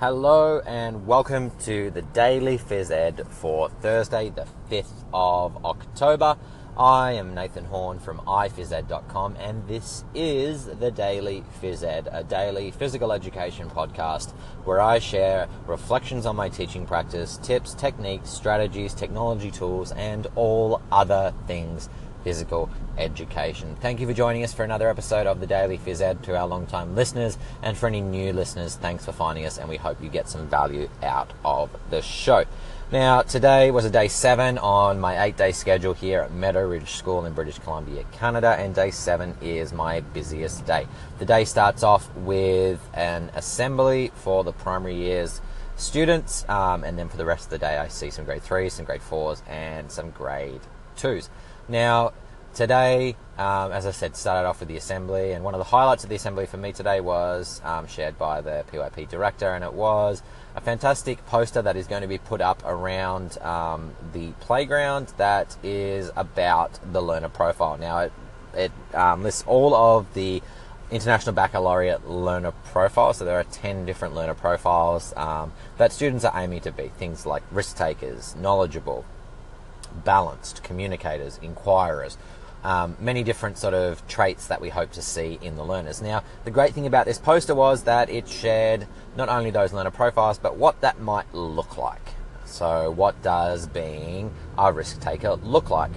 Hello and welcome to the Daily Phys Ed for Thursday, the 5th of October. I am Nathan Horn from iphysed.com and this is the Daily Phys Ed, a daily physical education podcast where I share reflections on my teaching practice, tips, techniques, strategies, technology tools, and all other things physical education. Thank you for joining us for another episode of the Daily Phys Ed to our long-time listeners, and for any new listeners, thanks for finding us, and we hope you get some value out of the show. Now, today was a day seven on my eight day schedule here at Meadow Ridge School in British Columbia, Canada, and day seven is my busiest day. The day starts off with an assembly for the primary years students, um, and then for the rest of the day, I see some grade threes, some grade fours, and some grade twos. Now, today, um, as I said, started off with the assembly, and one of the highlights of the assembly for me today was um, shared by the PYP director, and it was a fantastic poster that is going to be put up around um, the playground that is about the learner profile. Now, it, it um, lists all of the International Baccalaureate learner profiles. So there are 10 different learner profiles um, that students are aiming to be. Things like risk takers, knowledgeable, balanced, communicators, inquirers, um, many different sort of traits that we hope to see in the learners. Now, the great thing about this poster was that it shared not only those learner profiles, but what that might look like. So, what does being a risk taker look like?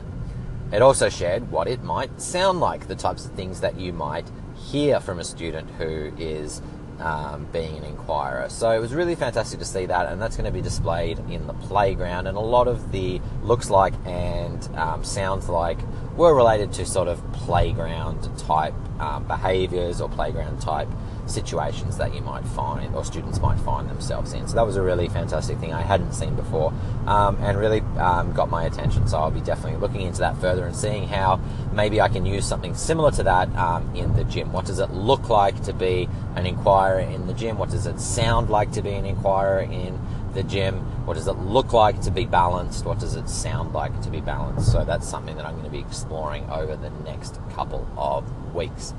It also shared what it might sound like, the types of things that you might hear from a student who is um, being an inquirer. So it was really fantastic to see that, and that's going to be displayed in the playground. And a lot of the looks like and um, sounds like were related to sort of playground type um, behaviors or playground type situations that you might find or students might find themselves in. So that was a really fantastic thing I hadn't seen before um, and really um, got my attention. So I'll be definitely looking into that further and seeing how maybe I can use something similar to that um, in the gym. What does it look like to be an inquirer in the gym? What does it sound like to be an inquirer in the gym? What does it look like to be balanced? What does it sound like to be balanced? So that's something that I'm going to be exploring over the next couple of weeks.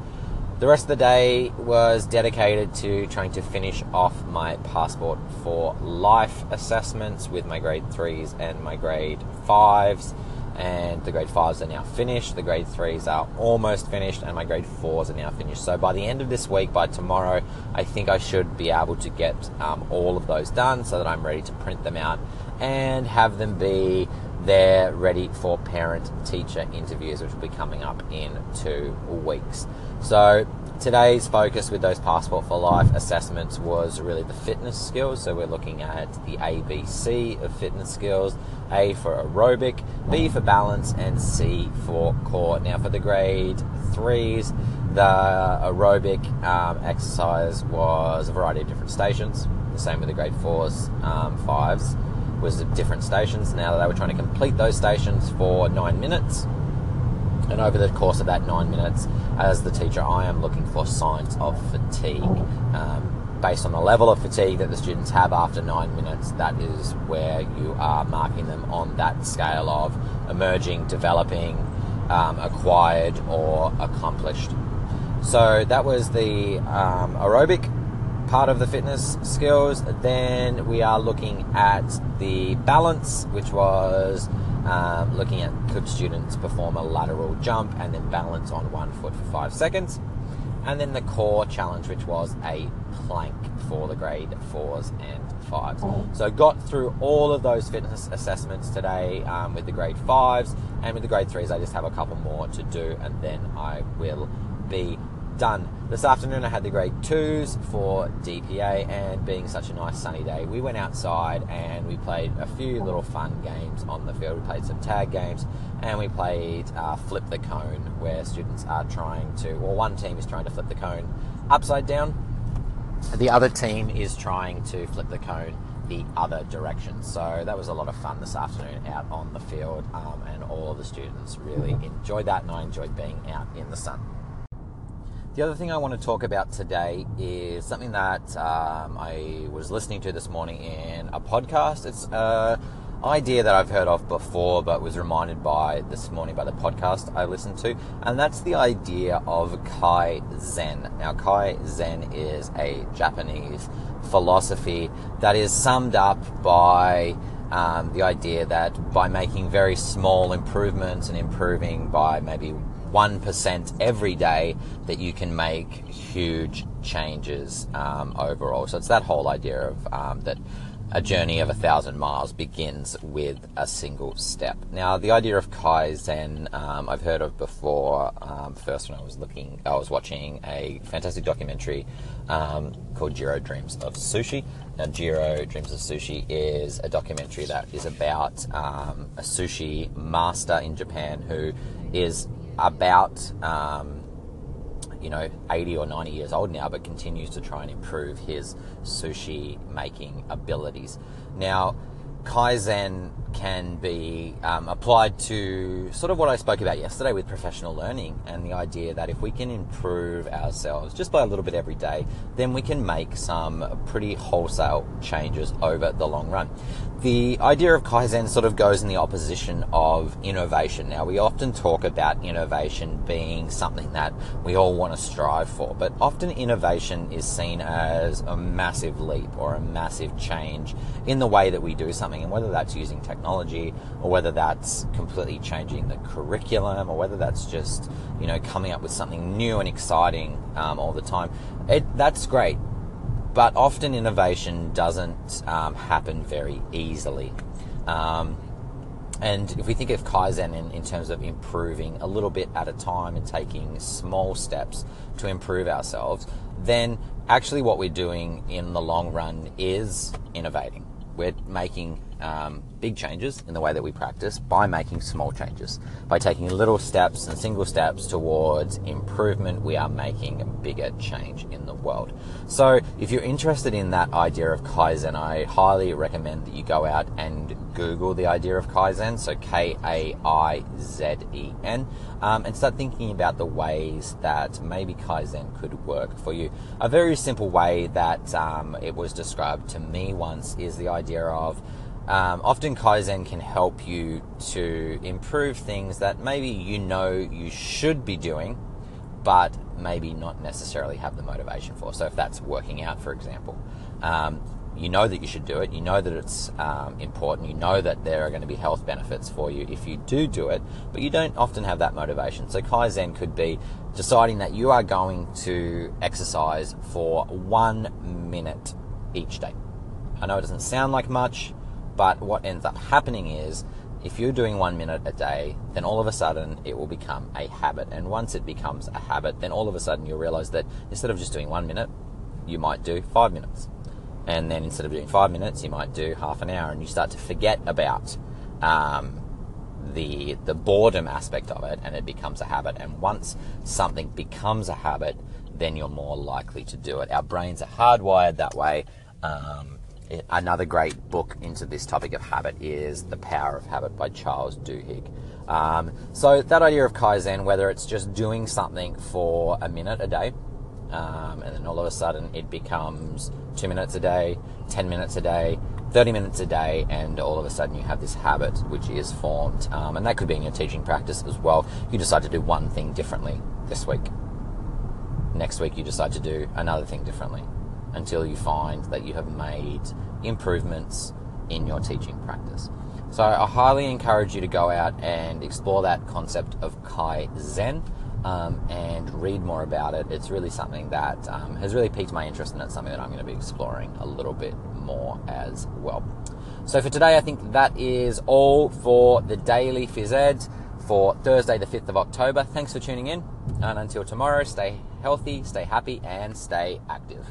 The rest of the day was dedicated to trying to finish off my passport for life assessments with my grade threes and my grade fives. And the grade fives are now finished, the grade threes are almost finished, and my grade fours are now finished. So by the end of this week, by tomorrow, I think I should be able to get um, all of those done so that I'm ready to print them out and have them be there ready for parent teacher interviews, which will be coming up in two weeks. So today's focus with those Passport for Life assessments was really the fitness skills. So we're looking at the ABC of fitness skills A for aerobic, B for balance, and C for core. Now, for the grade threes, the aerobic um, exercise was a variety of different stations. The same with the grade fours, um, fives was different stations. Now that they were trying to complete those stations for nine minutes. And over the course of that nine minutes, as the teacher, I am looking for signs of fatigue. Um, based on the level of fatigue that the students have after nine minutes, that is where you are marking them on that scale of emerging, developing, um, acquired, or accomplished. So that was the um, aerobic part of the fitness skills. Then we are looking at the balance, which was um, looking at could students perform a lateral jump and then balance on one foot for five seconds. And then the core challenge, which was a plank for the grade fours and fives. So got through all of those fitness assessments today um, with the grade fives, and with the grade threes, I just have a couple more to do, and then I will be done. This afternoon I had the grade twos for DPA, and being such a nice sunny day, we went outside and we played a few little fun games on the field. We played some tag games, and we played uh, flip the cone, where students are trying to, or one team is trying to flip the cone upside down, the other team is trying to flip the cone the other direction. So that was a lot of fun this afternoon out on the field, um, and all of the students really enjoyed that, and I enjoyed being out in the sun. The other thing I want to talk about today is something that um, I was listening to this morning in a podcast. It's an idea that I've heard of before, but was reminded by this morning by the podcast I listened to, and that's the idea of Kai Zen. Now, Kaizen is a Japanese philosophy that is summed up by um, the idea that by making very small improvements and improving by maybe 1% every day, that you can make huge changes um, overall. So it's that whole idea of um, that a journey of a thousand miles begins with a single step. Now, the idea of Kaizen um, I've heard of before. Um, first, when I was looking, I was watching a fantastic documentary um, called Jiro Dreams of Sushi. Now, Jiro Dreams of Sushi is a documentary that is about um, a sushi master in Japan who is about um, you know, 80 or 90 years old now, but continues to try and improve his sushi making abilities. Now, Kaizen can be um, applied to sort of what I spoke about yesterday with professional learning and the idea that if we can improve ourselves just by a little bit every day, then we can make some pretty wholesale changes over the long run. The idea of Kaizen sort of goes in the opposition of innovation. Now, we often talk about innovation being something that we all want to strive for, but often innovation is seen as a massive leap or a massive change in the way that we do something, and whether that's using technology or whether that's completely changing the curriculum, or whether that's just you know coming up with something new and exciting um, all the time. It, that's great, but often innovation doesn't um, happen very easily. Um, and if we think of Kaizen in, in, terms of improving a little bit at a time and taking small steps to improve ourselves, then actually what we're doing in the long run is innovating. We're making um, big changes in the way that we practice by making small changes. By taking little steps and single steps towards improvement, we are making a bigger change in the world. So, if you're interested in that idea of Kaizen, I highly recommend that you go out and Google the idea of Kaizen, so K A I Z E N, um, and start thinking about the ways that maybe Kaizen could work for you. A very simple way that um, it was described to me once is the idea of um, often Kaizen can help you to improve things that maybe you know you should be doing, but maybe not necessarily have the motivation for. So, if that's working out, for example, um, you know that you should do it, you know that it's um, important, you know that there are going to be health benefits for you if you do do it, but you don't often have that motivation. So, Kaizen could be deciding that you are going to exercise for one minute each day. I know it doesn't sound like much but what ends up happening is if you're doing one minute a day, then all of a sudden it will become a habit. And once it becomes a habit, then all of a sudden you'll realize that instead of just doing one minute, you might do five minutes. And then instead of doing five minutes, you might do half an hour, and you start to forget about um, the the boredom aspect of it, and it becomes a habit. And once something becomes a habit, then you're more likely to do it. Our brains are hardwired that way. Um, another great book into this topic of habit is The Power of Habit by Charles Duhigg. Um, so, that idea of Kaizen, whether it's just doing something for a minute a day, um, and then all of a sudden it becomes two minutes a day, 10 minutes a day, 30 minutes a day, and all of a sudden you have this habit which is formed. Um, and that could be in your teaching practice as well. You decide to do one thing differently this week. Next week, you decide to do another thing differently until you find that you have made improvements in your teaching practice. So I highly encourage you to go out and explore that concept of Kaizen um, and read more about it. It's really something that um, has really piqued my interest and it's something that I'm going to be exploring a little bit more as well. So for today, I think that is all for the daily phys ed for Thursday, the 5th of October. Thanks for tuning in. And until tomorrow, stay healthy, stay happy, and stay active.